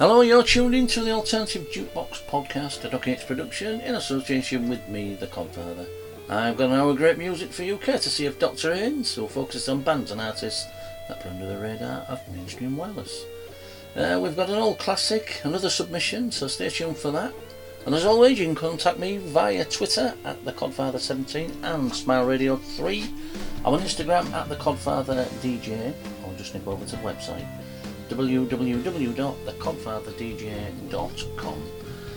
Hello, you're tuned in to the Alternative Jukebox podcast, a Doc H production in association with me, the Codfather. I've got an hour of great music for you, courtesy of Dr. Haynes, who focuses on bands and artists that put under the radar of mainstream wireless. Uh, we've got an old classic, another submission, so stay tuned for that. And as always, you can contact me via Twitter at the Codfather17 and Smile Radio 3. I'm on Instagram at the Codfather DJ, or just nip over to the website www.thecodfatherdj.com.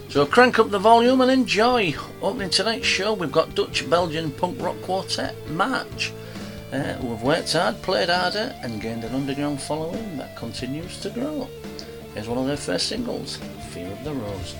So crank up the volume and enjoy. Opening tonight's show, we've got Dutch Belgian punk rock quartet March, uh, who have worked hard, played harder, and gained an underground following that continues to grow. Here's one of their first singles, Fear of the Rose.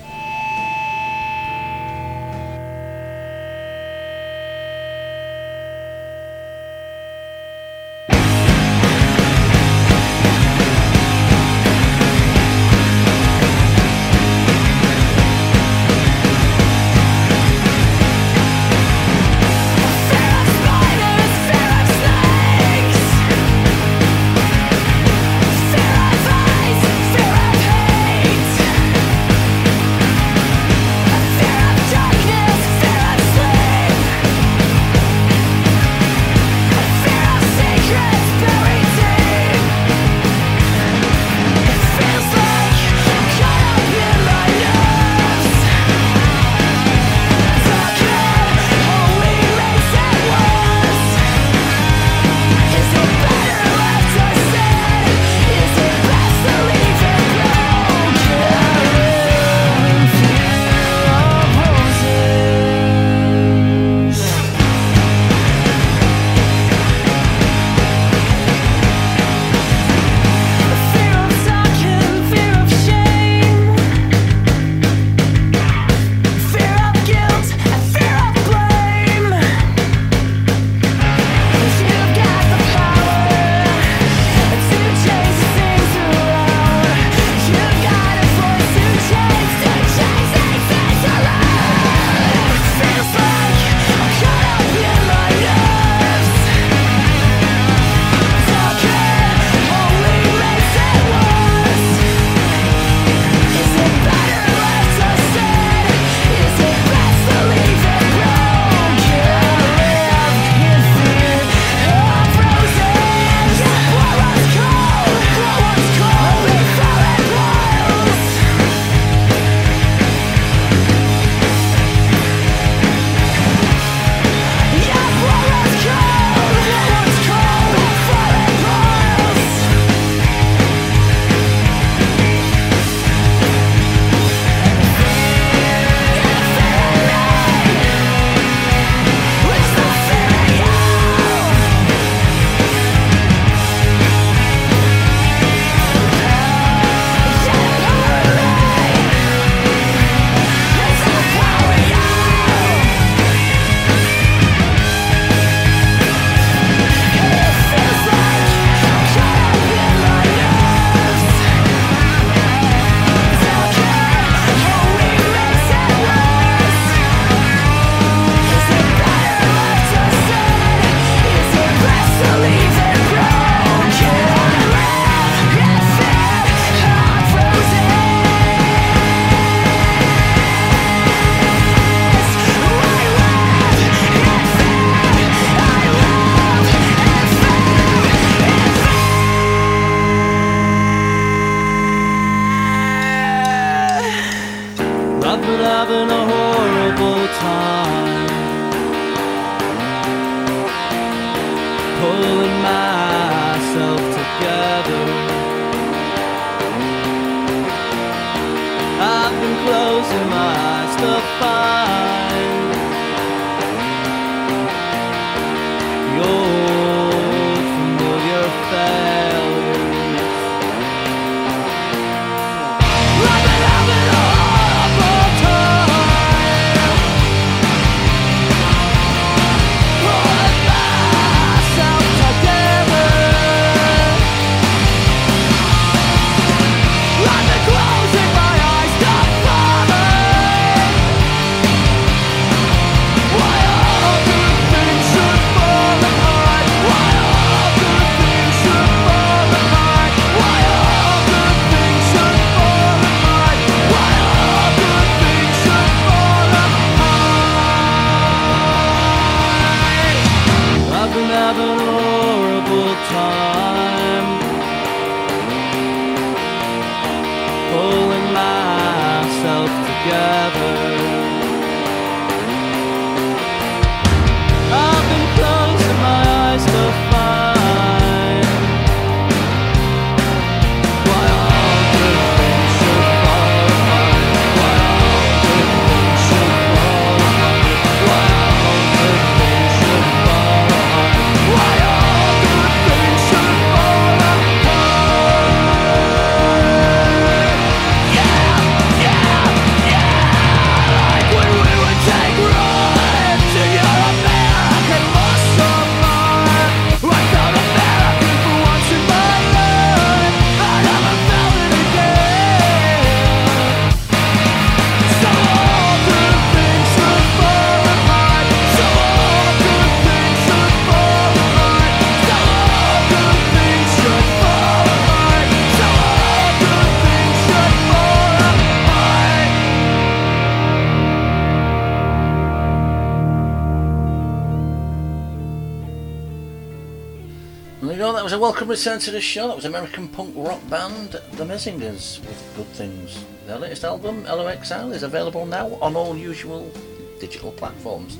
Welcome return to the show. That was American punk rock band The Menzingers with Good Things. Their latest album, LOXL, is available now on all usual digital platforms.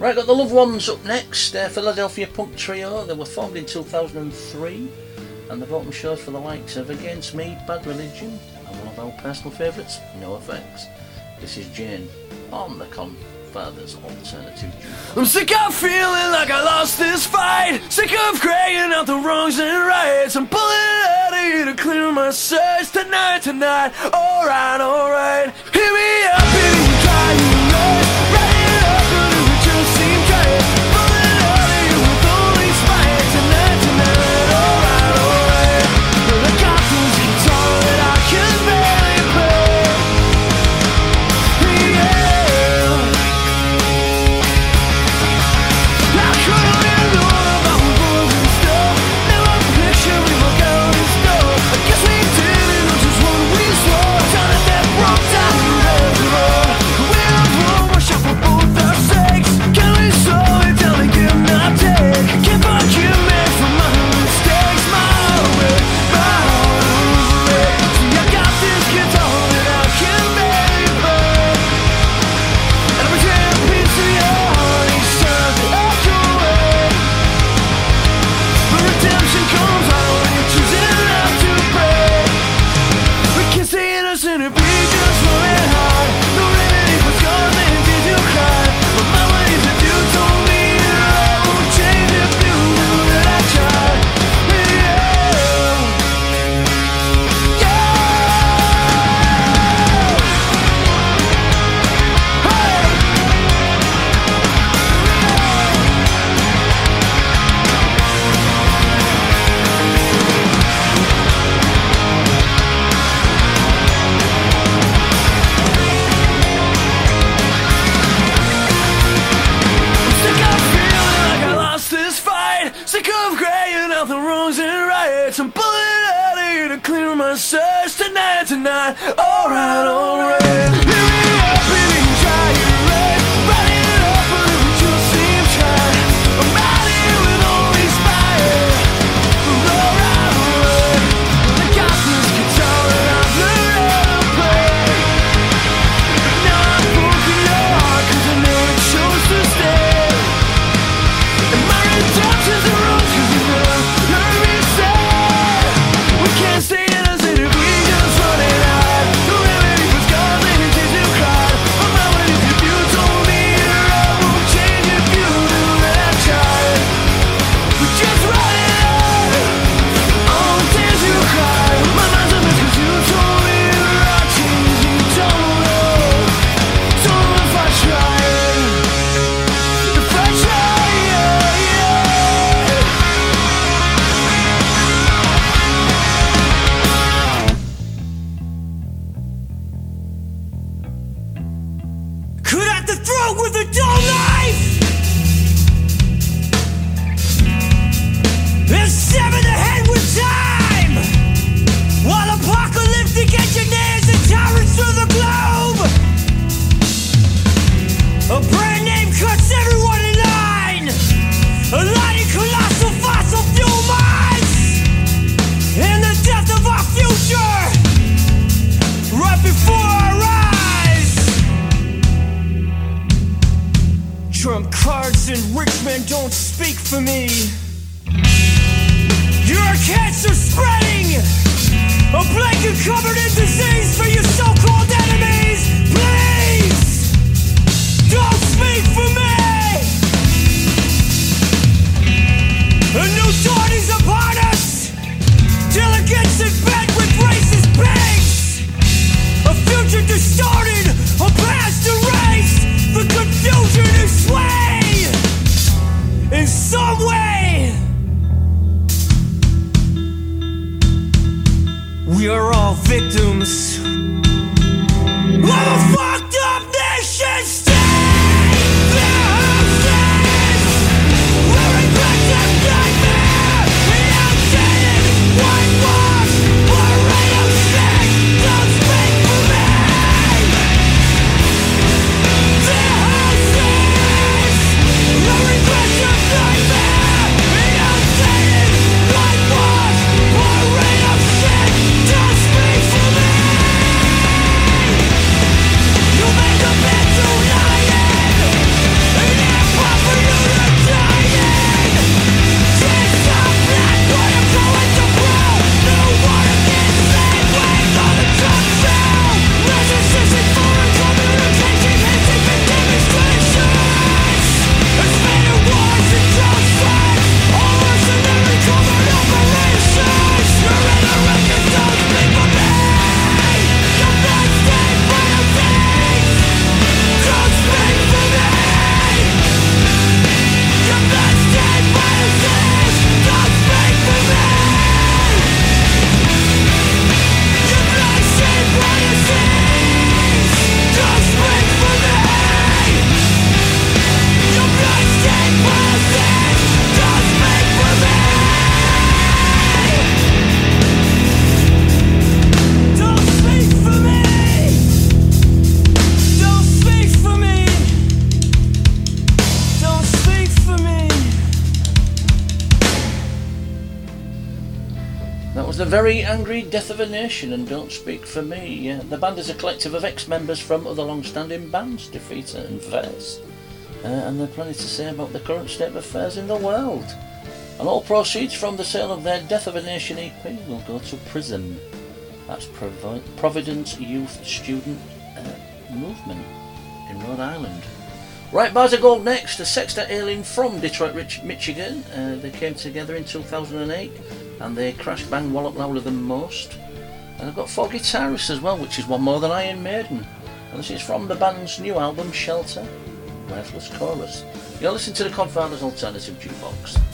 Right, got The Loved Ones up next. Philadelphia punk trio. They were formed in 2003 and they've opened shows for the likes of Against Me, Bad Religion, and one of our personal favourites, NOFX. This is Jane on the con. I'm sick of feeling like I lost this fight. Sick of crying out the wrongs and rights. I'm pulling out of here to clear my sights tonight, tonight. Alright, alright. Hear me up. And Don't Speak for Me. Uh, the band is a collective of ex-members from other long-standing bands, Defeater and Verse, uh, and they're planning to say about the current state of affairs in the world. And all proceeds from the sale of their Death of a Nation EP will go to PrYSM. That's Provi- Providence Youth Student uh, Movement in Rhode Island. Right, Bars of Gold next. The Sextet Alien from Detroit, Rich, Michigan. Uh, they came together in 2008 and they crash bang wallop louder than most. And I've got four guitarists as well, which is one more than Iron Maiden. And this is from the band's new album, Shelter, Worthless Chorus. You're listening to the Codfather's Alternative Jukebox.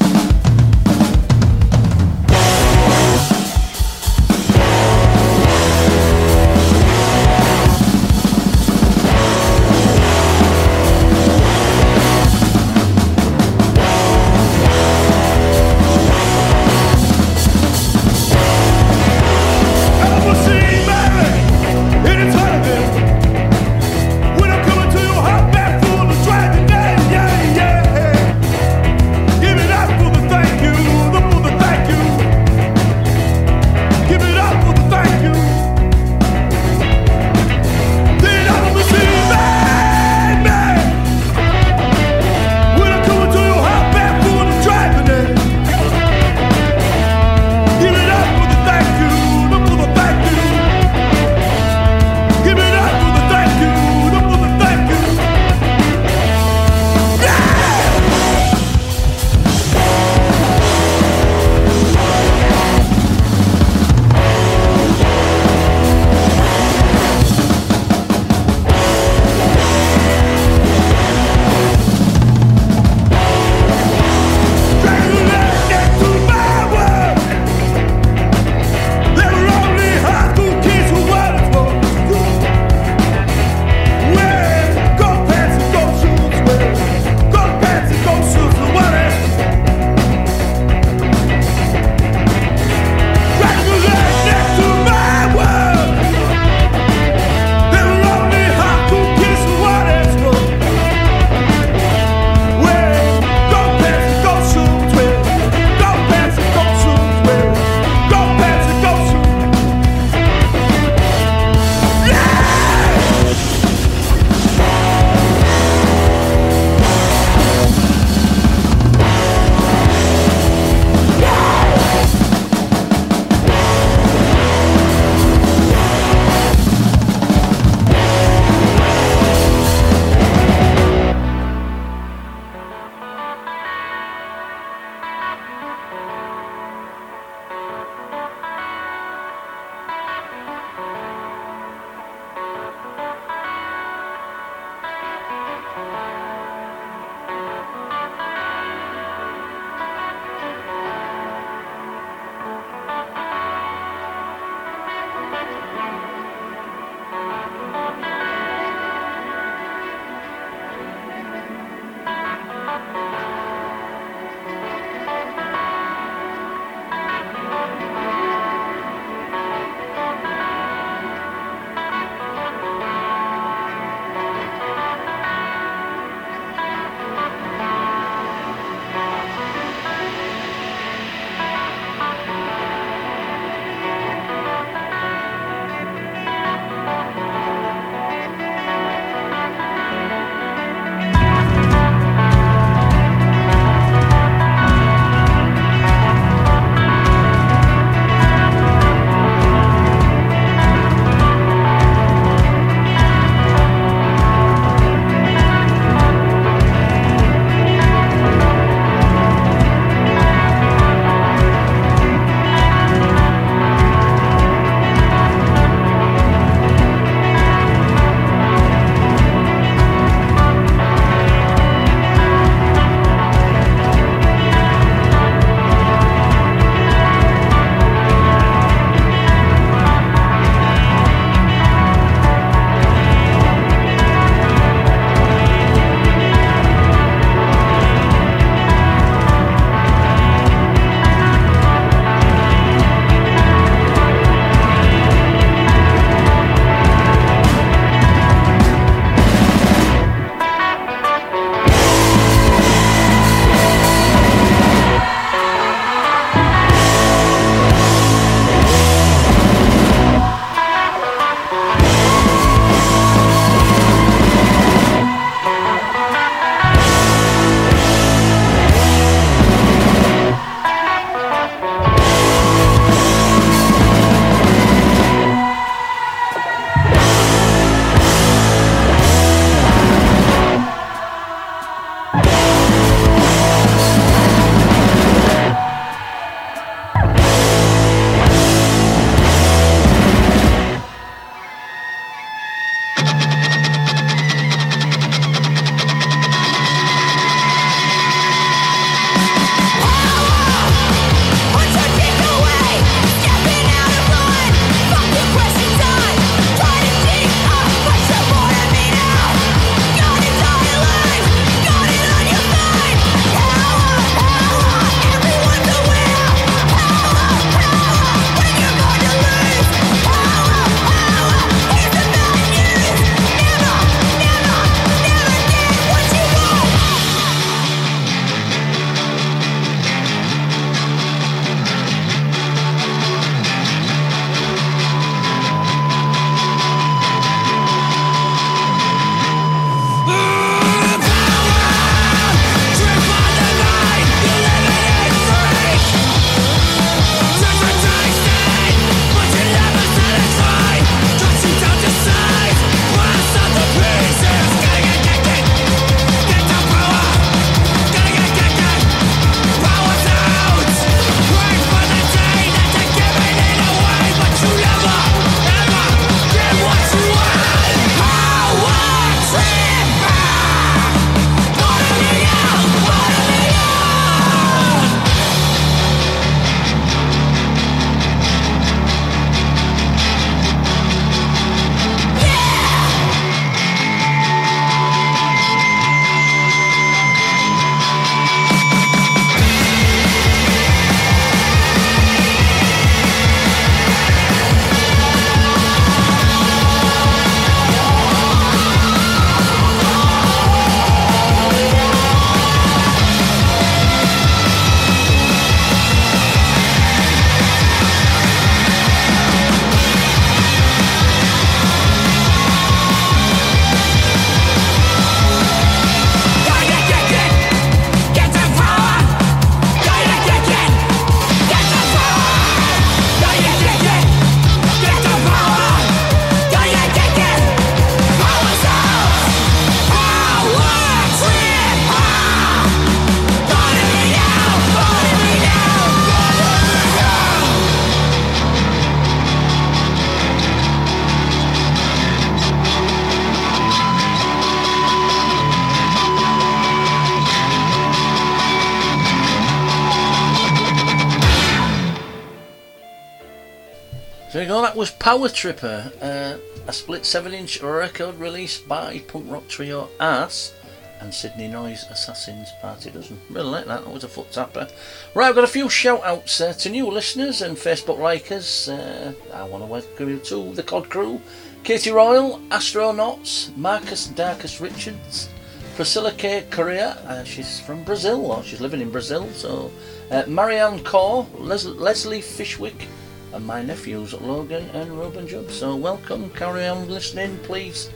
Was Power Tripper, uh, a split 7 inch record released by punk rock trio Arse and Sydney Noise Assassins Party Dozen. Really like that, that was a foot tapper. Right, I've got a few shout outs uh, to new listeners and Facebook likers. Uh, I want to welcome you to the COD crew Katie Royal, Astronauts, Marcus Darkus Richards, Priscilla K. Correa, uh, she's from Brazil, or she's living in Brazil, so uh, Marianne Kaur, Les- Leslie Fishwick, and my nephews Logan and Ruben Jubb. So welcome, carry on listening, please.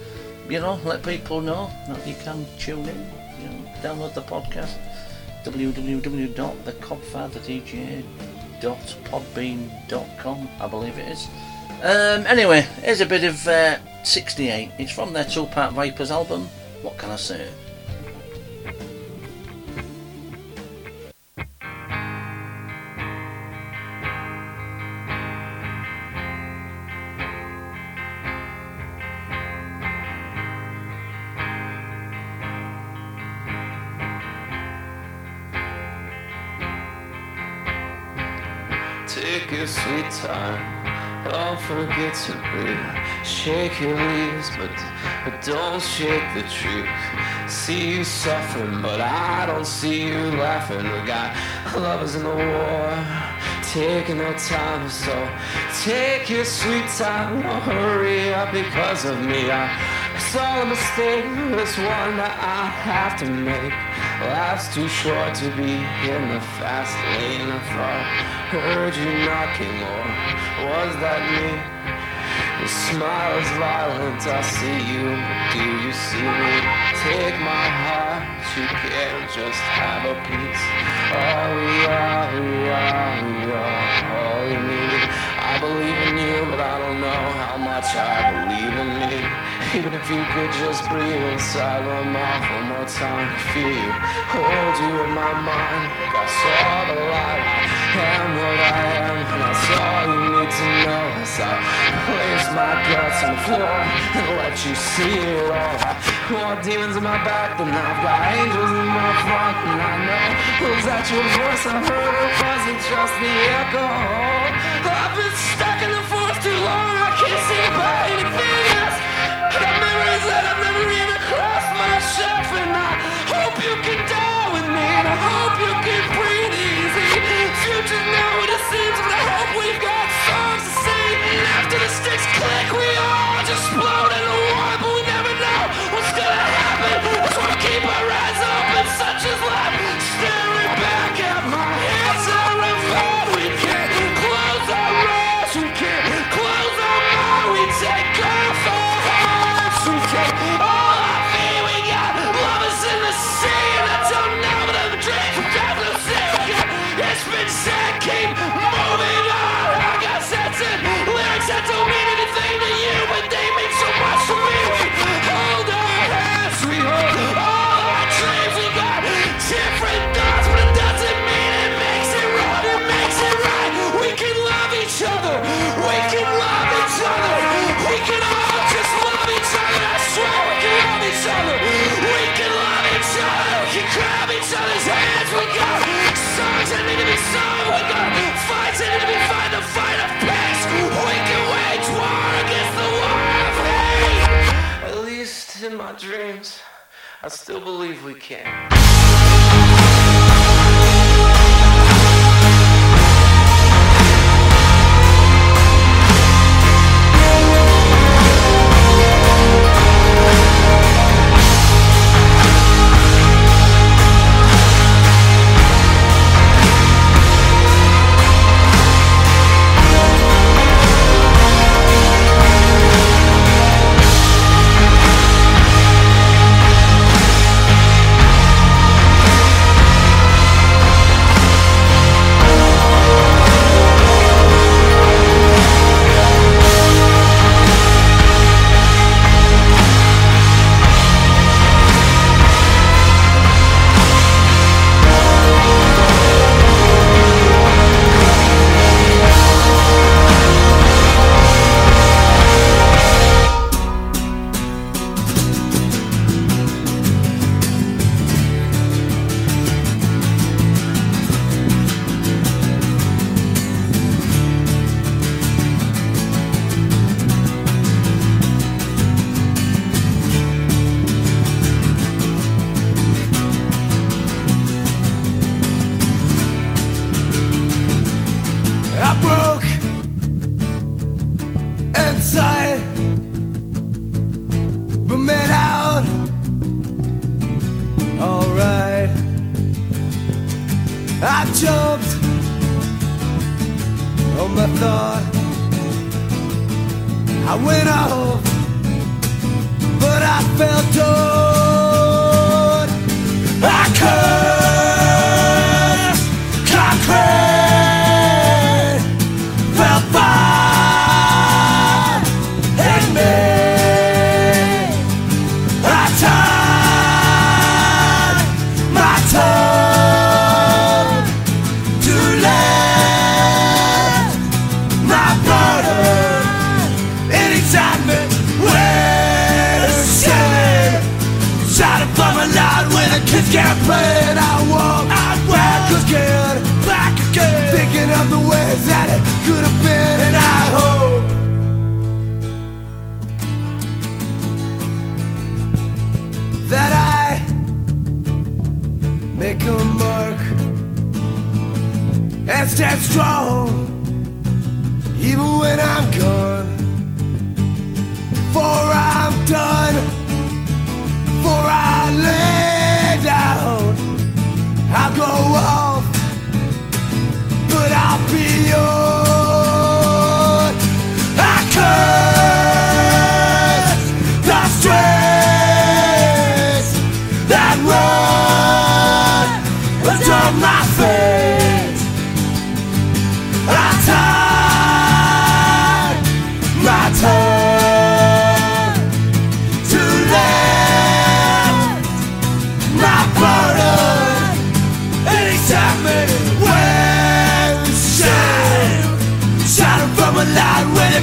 You know, let people know that you can tune in. You know, download the podcast www.thecodfatherdj.podbean.com, I believe it is. Um, anyway, here's a bit of uh, 68. It's from their Two Parts Viper album. What can I say? Time. Don't forget to breathe. Shake your leaves, but, but don't shake the truth. See you suffering, but I don't see you laughing. We got lovers in the war, taking their time. So take your sweet time. Don't hurry up because of me. I, it's all a mistake. It's one that I have to make. Life's too short to be in the fast lane. I thought, heard you knocking, or was that me? Your smile is violent, I see you, but do you see me? Take my heart, you can't just have a piece. All we are, we are, we are, all you need. I believe in you, but I don't know how much I believe in me. Even if you could just breathe inside my mouth one more time feel you, hold you in my mind. I saw the light, I am what I am, and that's all you need to know. As I place my guts on the floor and let you see it all. I want demons in my back, now I've got angels in my front, and I know was that your voice I heard? It wasn't just the echo. I've been stuck in the forest too long, I can't see by anything after the sticks click, we all just explode into one, but my dreams, I still believe we can. I jumped on my thought. I went off, but I felt torn. I cursed,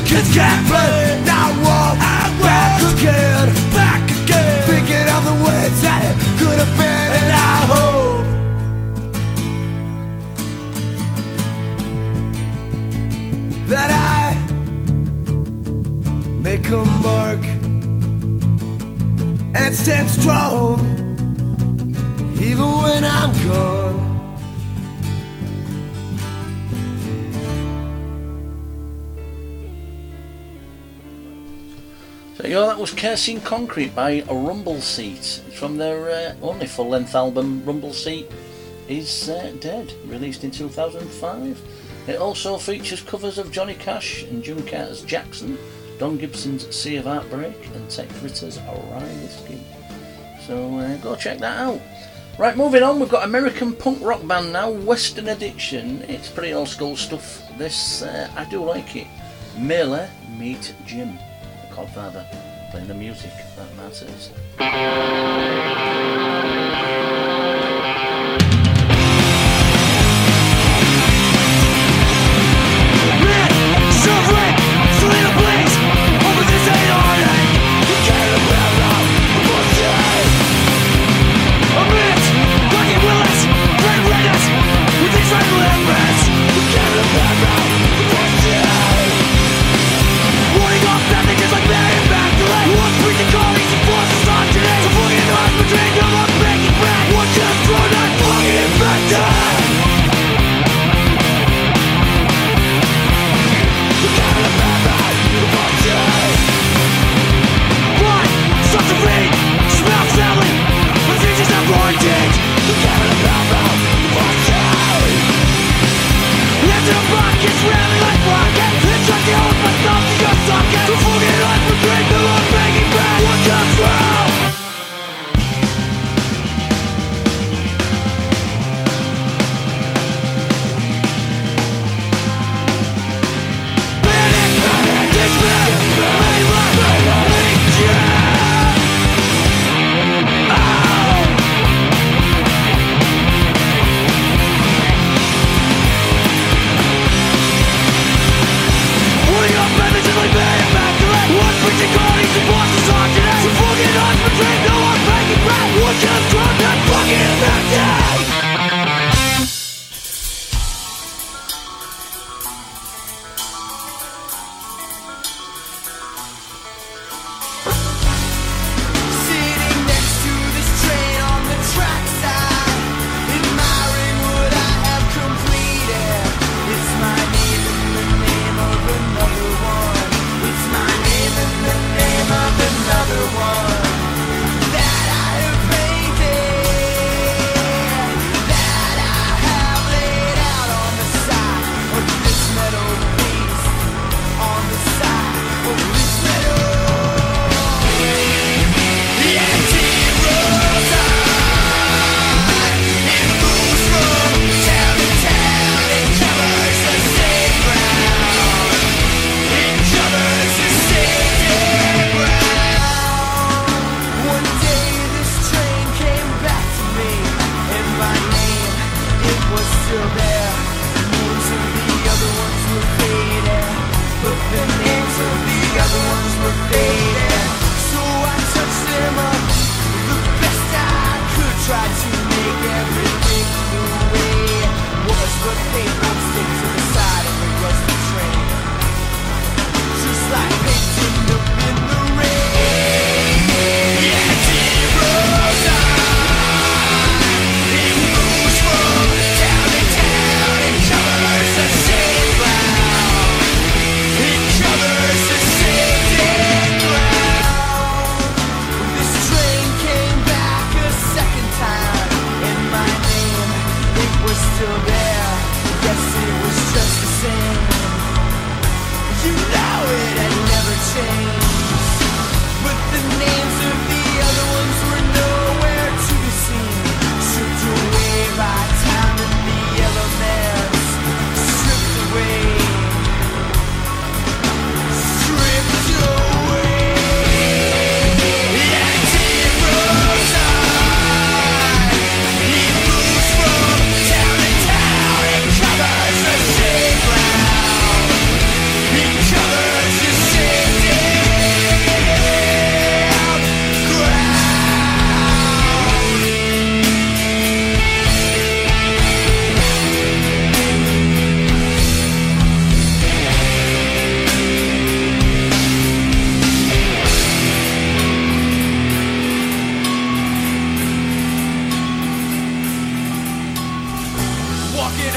kids can't play. Now walk back again, back again. Thinking of the ways that it could have been, and I hope. that I make a mark and stand strong even when I'm gone. So yeah, that was Kerosene Concrete by Rumbleseat from their uh, only full-length album Rumbleseat is uh, Dead, released in 2005. It also features covers of Johnny Cash and June Carter's Jackson, Don Gibson's Sea of Heartbreak, and Tex Ritter's Rye Whiskey. So uh, go check that out. Right, moving on, we've got American punk rock band now, Western Addiction. It's pretty old school stuff. This, uh, I do like it. Miller meet Jim, the Codfather, playing the music that matters.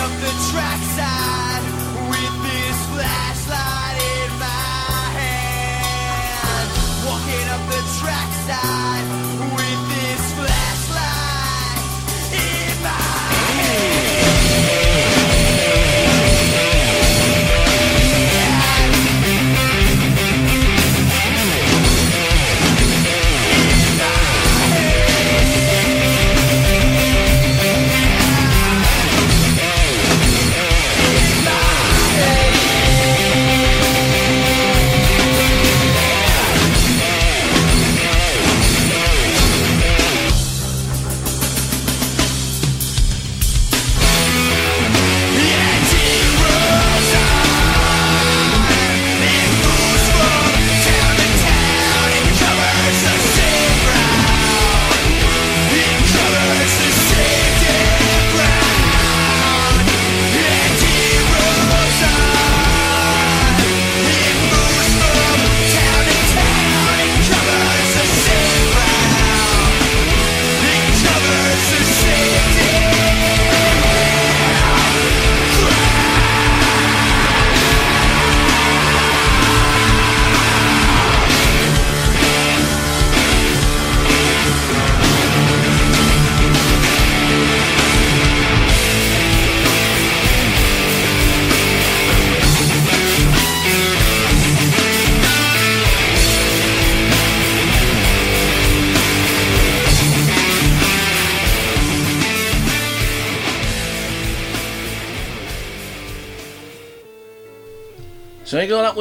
up the trackside with this flashlight.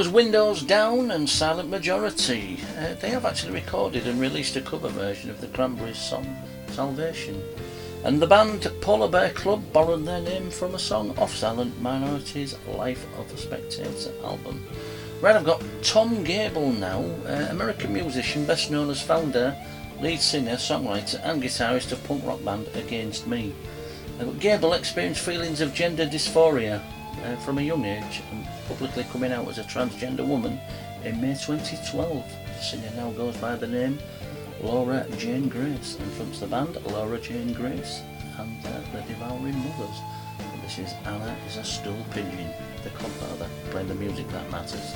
was Windows Down and Silent Majority. Uh, they have actually recorded and released a cover version of the Cranberries song Salvation. And the band Polar Bear Club borrowed their name from a song off Silent Minority's Life of a Spectator album. Right, I've got Tom Gabel now, uh, American musician best known as founder, lead singer, songwriter and guitarist of punk rock band Against Me. Uh, Gabel experienced feelings of gender dysphoria uh, from a young age and publicly coming out as a transgender woman in May 2012. The singer now goes by the name Laura Jane Grace and fronts the band Laura Jane Grace and uh, the Devouring Mothers. And this is Anna is a Stool Pigeon, the compiler playing the music that matters.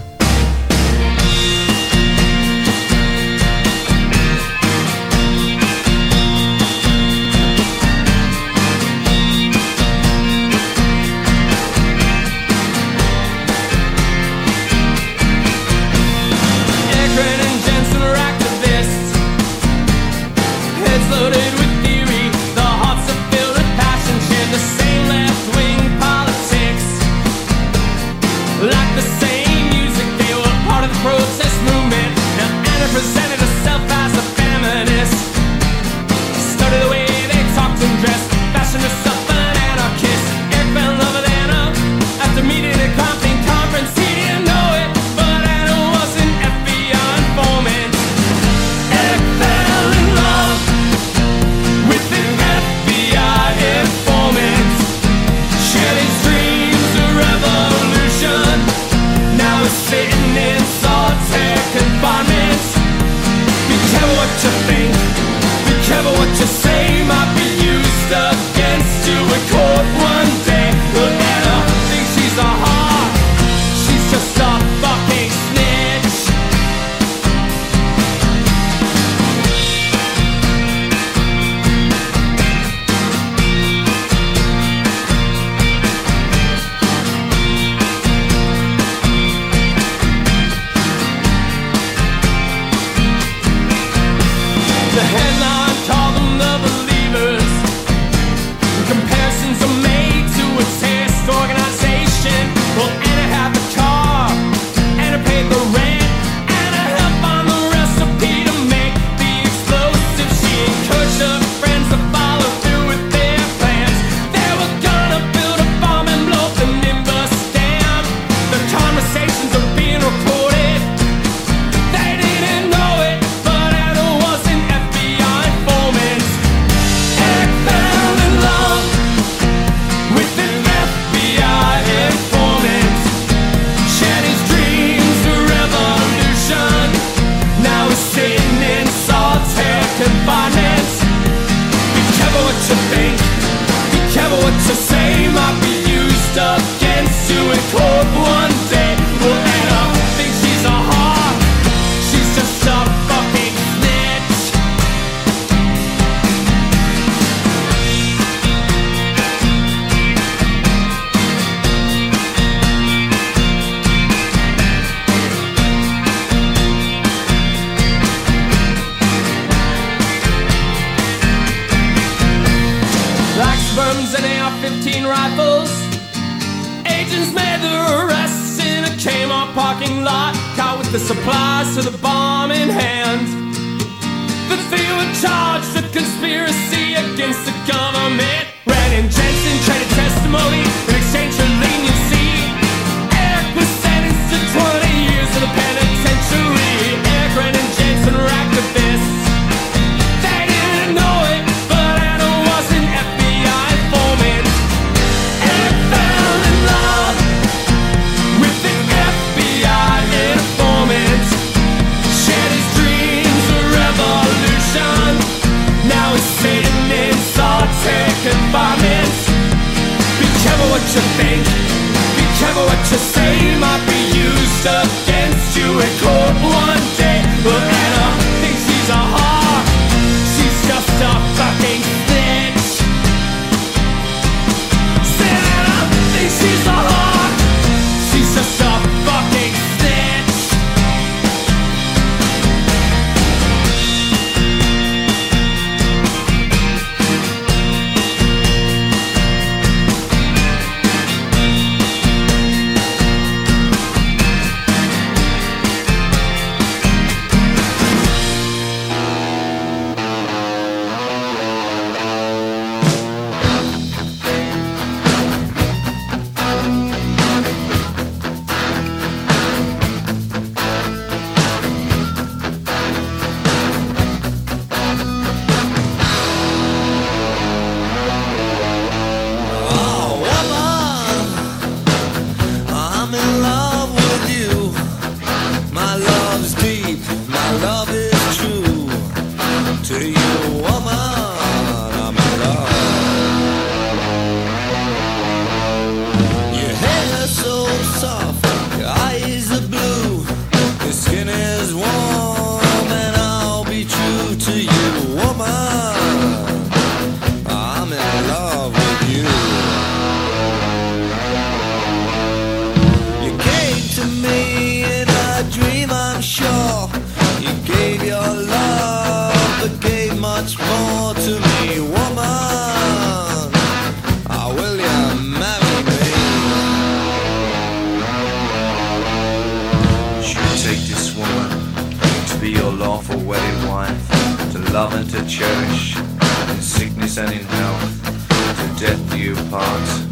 To cherish, in sickness and in health, to death do you part?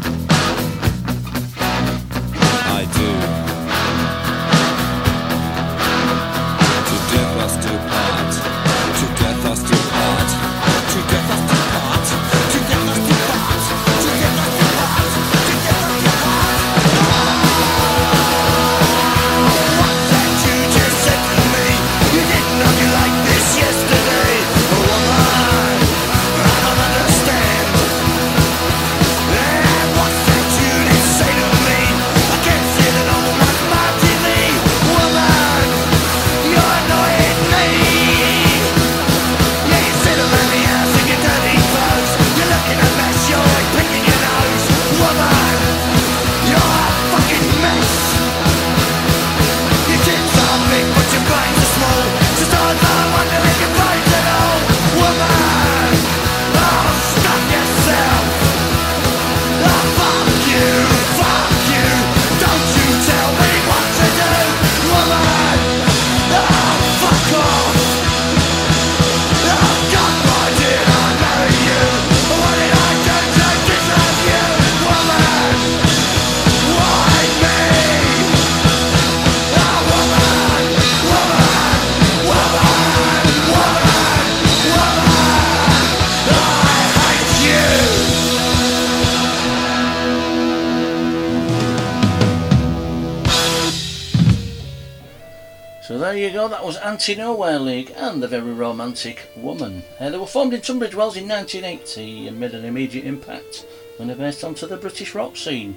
Was Anti Nowhere League and the very romantic woman. Uh, they were formed in Tunbridge Wells in 1980 and made an immediate impact when they burst onto the British rock scene.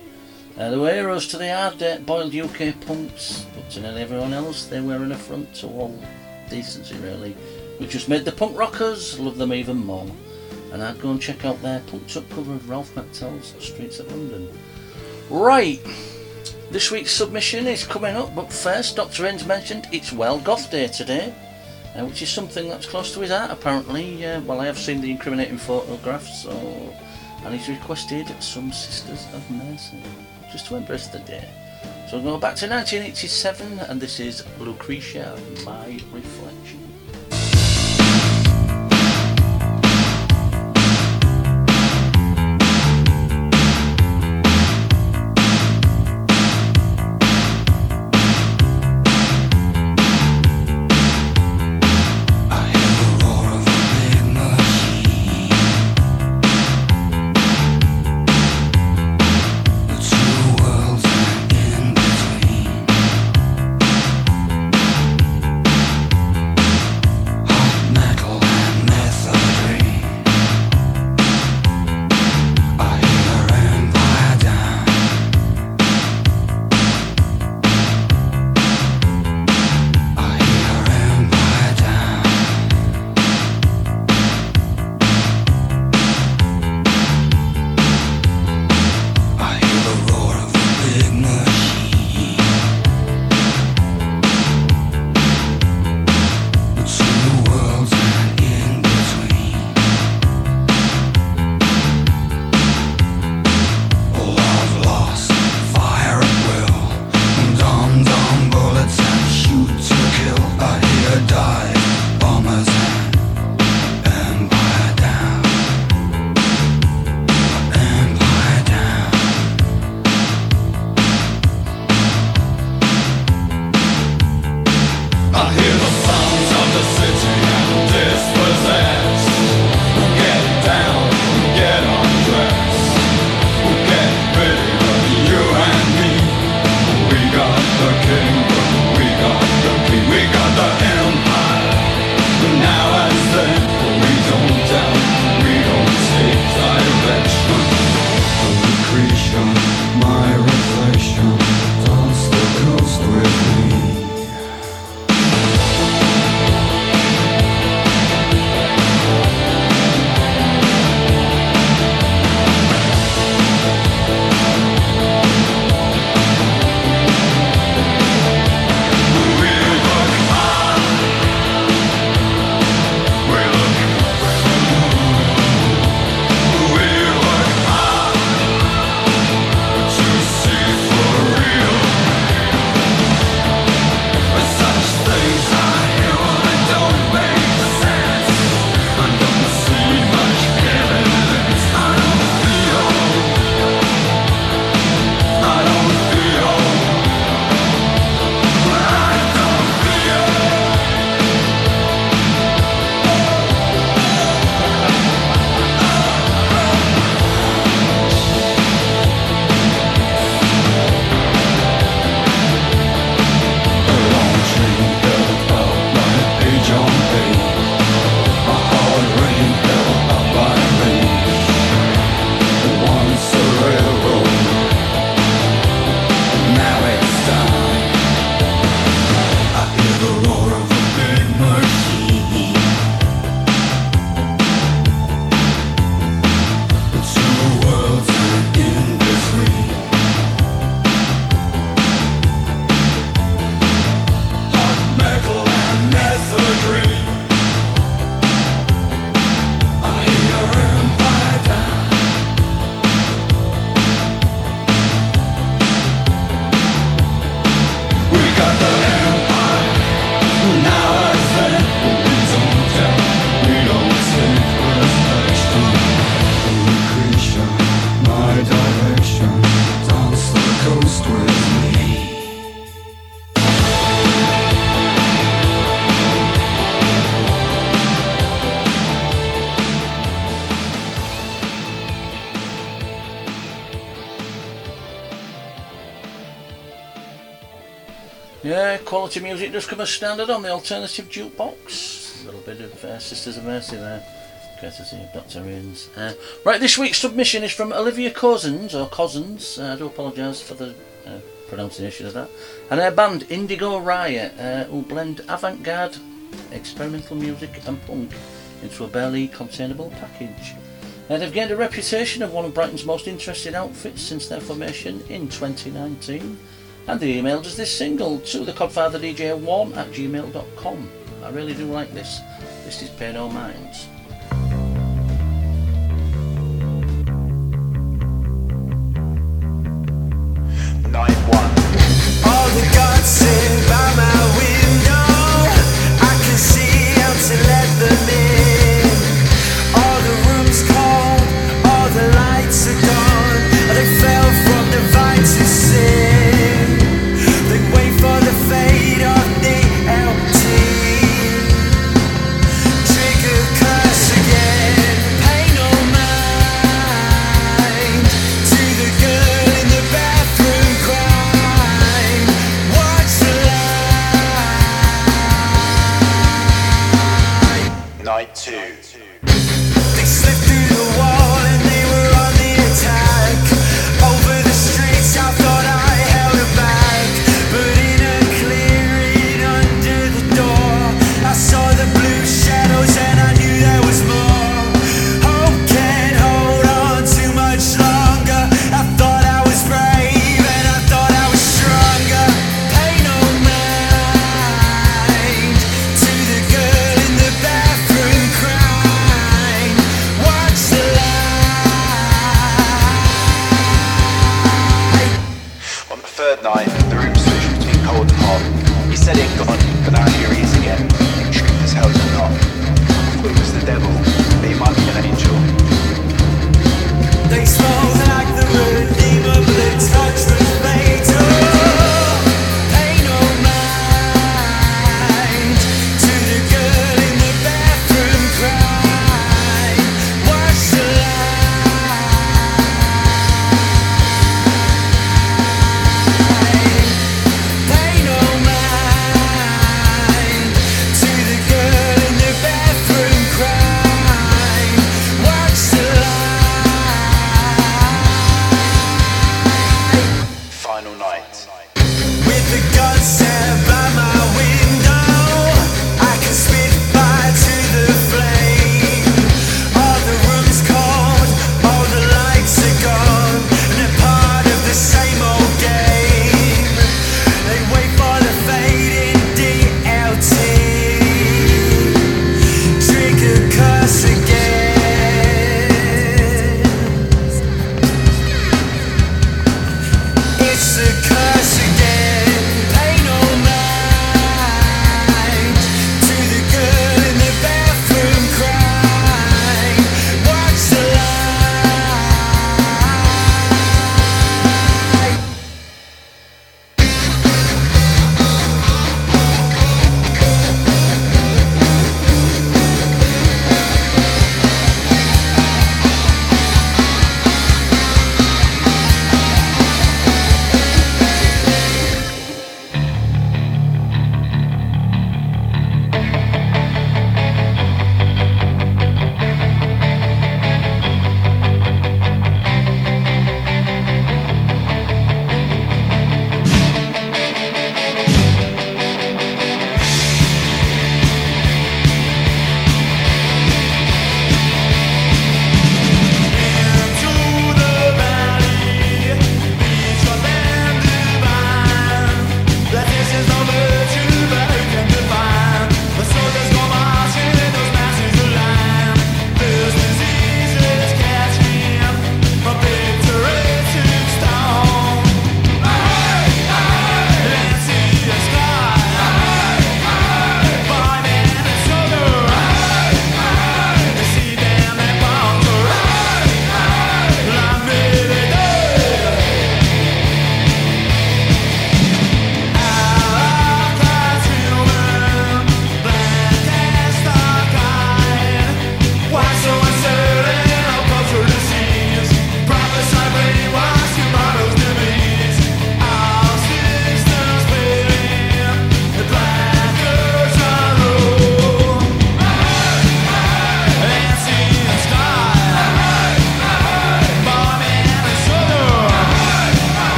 Uh, they were heroes to the hard uh, boiled UK punks, but to nearly everyone else they were an affront to all decency really, which just made the punk rockers love them even more. And I'd go and check out their punked up cover of Ralph McTell's Streets of London. Right, this week's submission is coming up, but first, Dr. Innes mentioned it's World Goth Day today, uh, which is something that's close to his heart apparently. Uh, well, I have seen the incriminating photographs, so. And he's requested some Sisters of Mercy, just to embrace the day. So we'll go back to 1987, and this is Lucretia, My Reflection. Quality music does come as standard on the alternative jukebox. A little bit of uh, Sisters of Mercy there, courtesy of Dr. Inns. Uh, right, this week's submission is from Olivia Cousins, or Cousins. Uh, I do apologise for the uh, pronunciation of that. And her band Indigo Riot, uh, who blend avant-garde, experimental music and punk into a barely containable package. Uh, they've gained a reputation of one of Brighton's most interesting outfits since their formation in 2019. And they emailed us this single to the codfatherdj1 at gmail.com. I really do like this. This is Pay No Minds.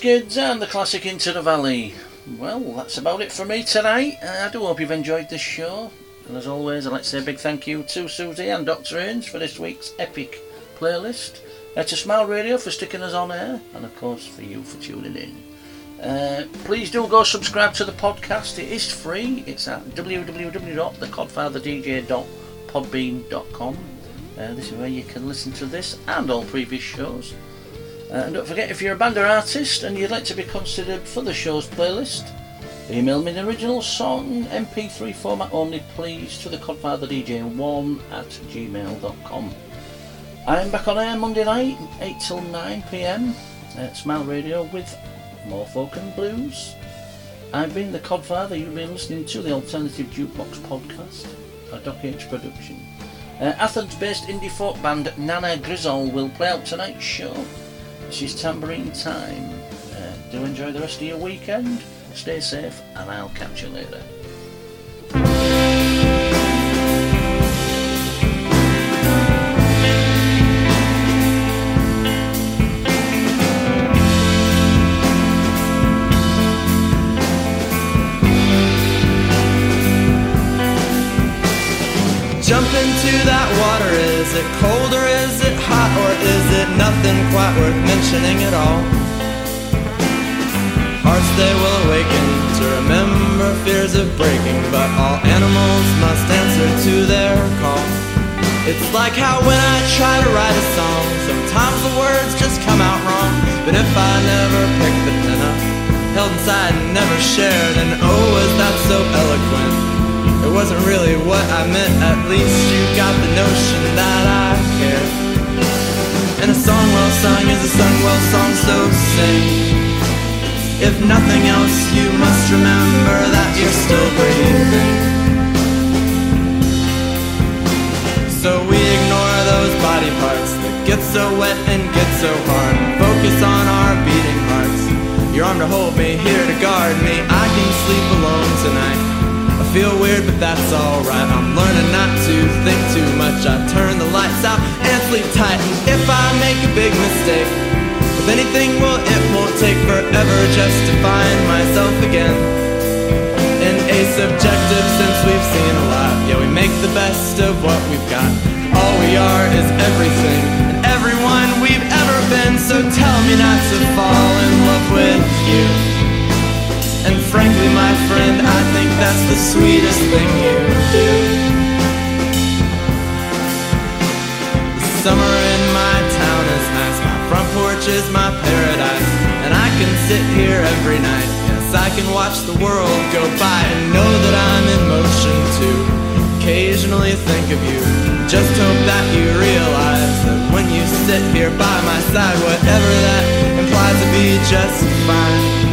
Skids and the classic Into the Valley. Well, that's about it for me tonight. Uh, I do hope you've enjoyed this show. And as always, I'd like to say a big thank you to Susie and Dr. Ains for this week's epic playlist. Uh, to Smile Radio for sticking us on air, and of course for you for tuning in. Uh, please do go subscribe to the podcast. It is free. It's at www.thecodfatherdj.podbean.com. Uh, this is where you can listen to this and all previous shows. Uh, and don't forget, if you're a band or artist and you'd like to be considered for the show's playlist, email me the original song, MP3 format only, please, to the CodfatherDJ1 at gmail.com. I'm back on air Monday night, 8 till 9 pm at Smile Radio with more folk and blues. I've been the Codfather, you've been listening to the Alternative Jukebox podcast, a Doc H production. Uh, Athens based indie folk band Nana Grizol will play out tonight's show. This is Tambourine Time. Uh, do enjoy the rest of your weekend, stay safe, and I'll catch you later. Nothing quite worth mentioning at all? Hearts they will awaken to remember fears of breaking, but all animals must answer to their call. It's like how when I try to write a song, sometimes the words just come out wrong. But if I never picked the pen up, held inside and never shared, and oh, was that so eloquent? It wasn't really what I meant, at least you got the notion that I care. And a song well sung is a sung well song, so sing. If nothing else, you must remember that you're still breathing. So we ignore those body parts that get so wet and get so hard. Focus on our beating hearts. Your arm to hold me, here to guard me. I can sleep alone tonight. Feel weird, but that's alright. I'm learning not to think too much. I turn the lights out and sleep tight. And if I make a big mistake, if anything, well, it won't take forever just to find myself again. In a subjective sense, we've seen a lot. Yeah, we make the best of what we've got. All we are is everything and everyone we've ever been. So tell me not to fall in love with you. And frankly, my friend, I think that's the sweetest thing you do. The summer in my town is nice. My front porch is my paradise. And I can sit here every night. Yes, I can watch the world go by and know that I'm in motion too. Occasionally think of you. Just hope that you realize that when you sit here by my side, whatever that implies to be just fine.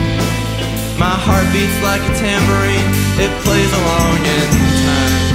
My heart beats like a tambourine, it plays along in time.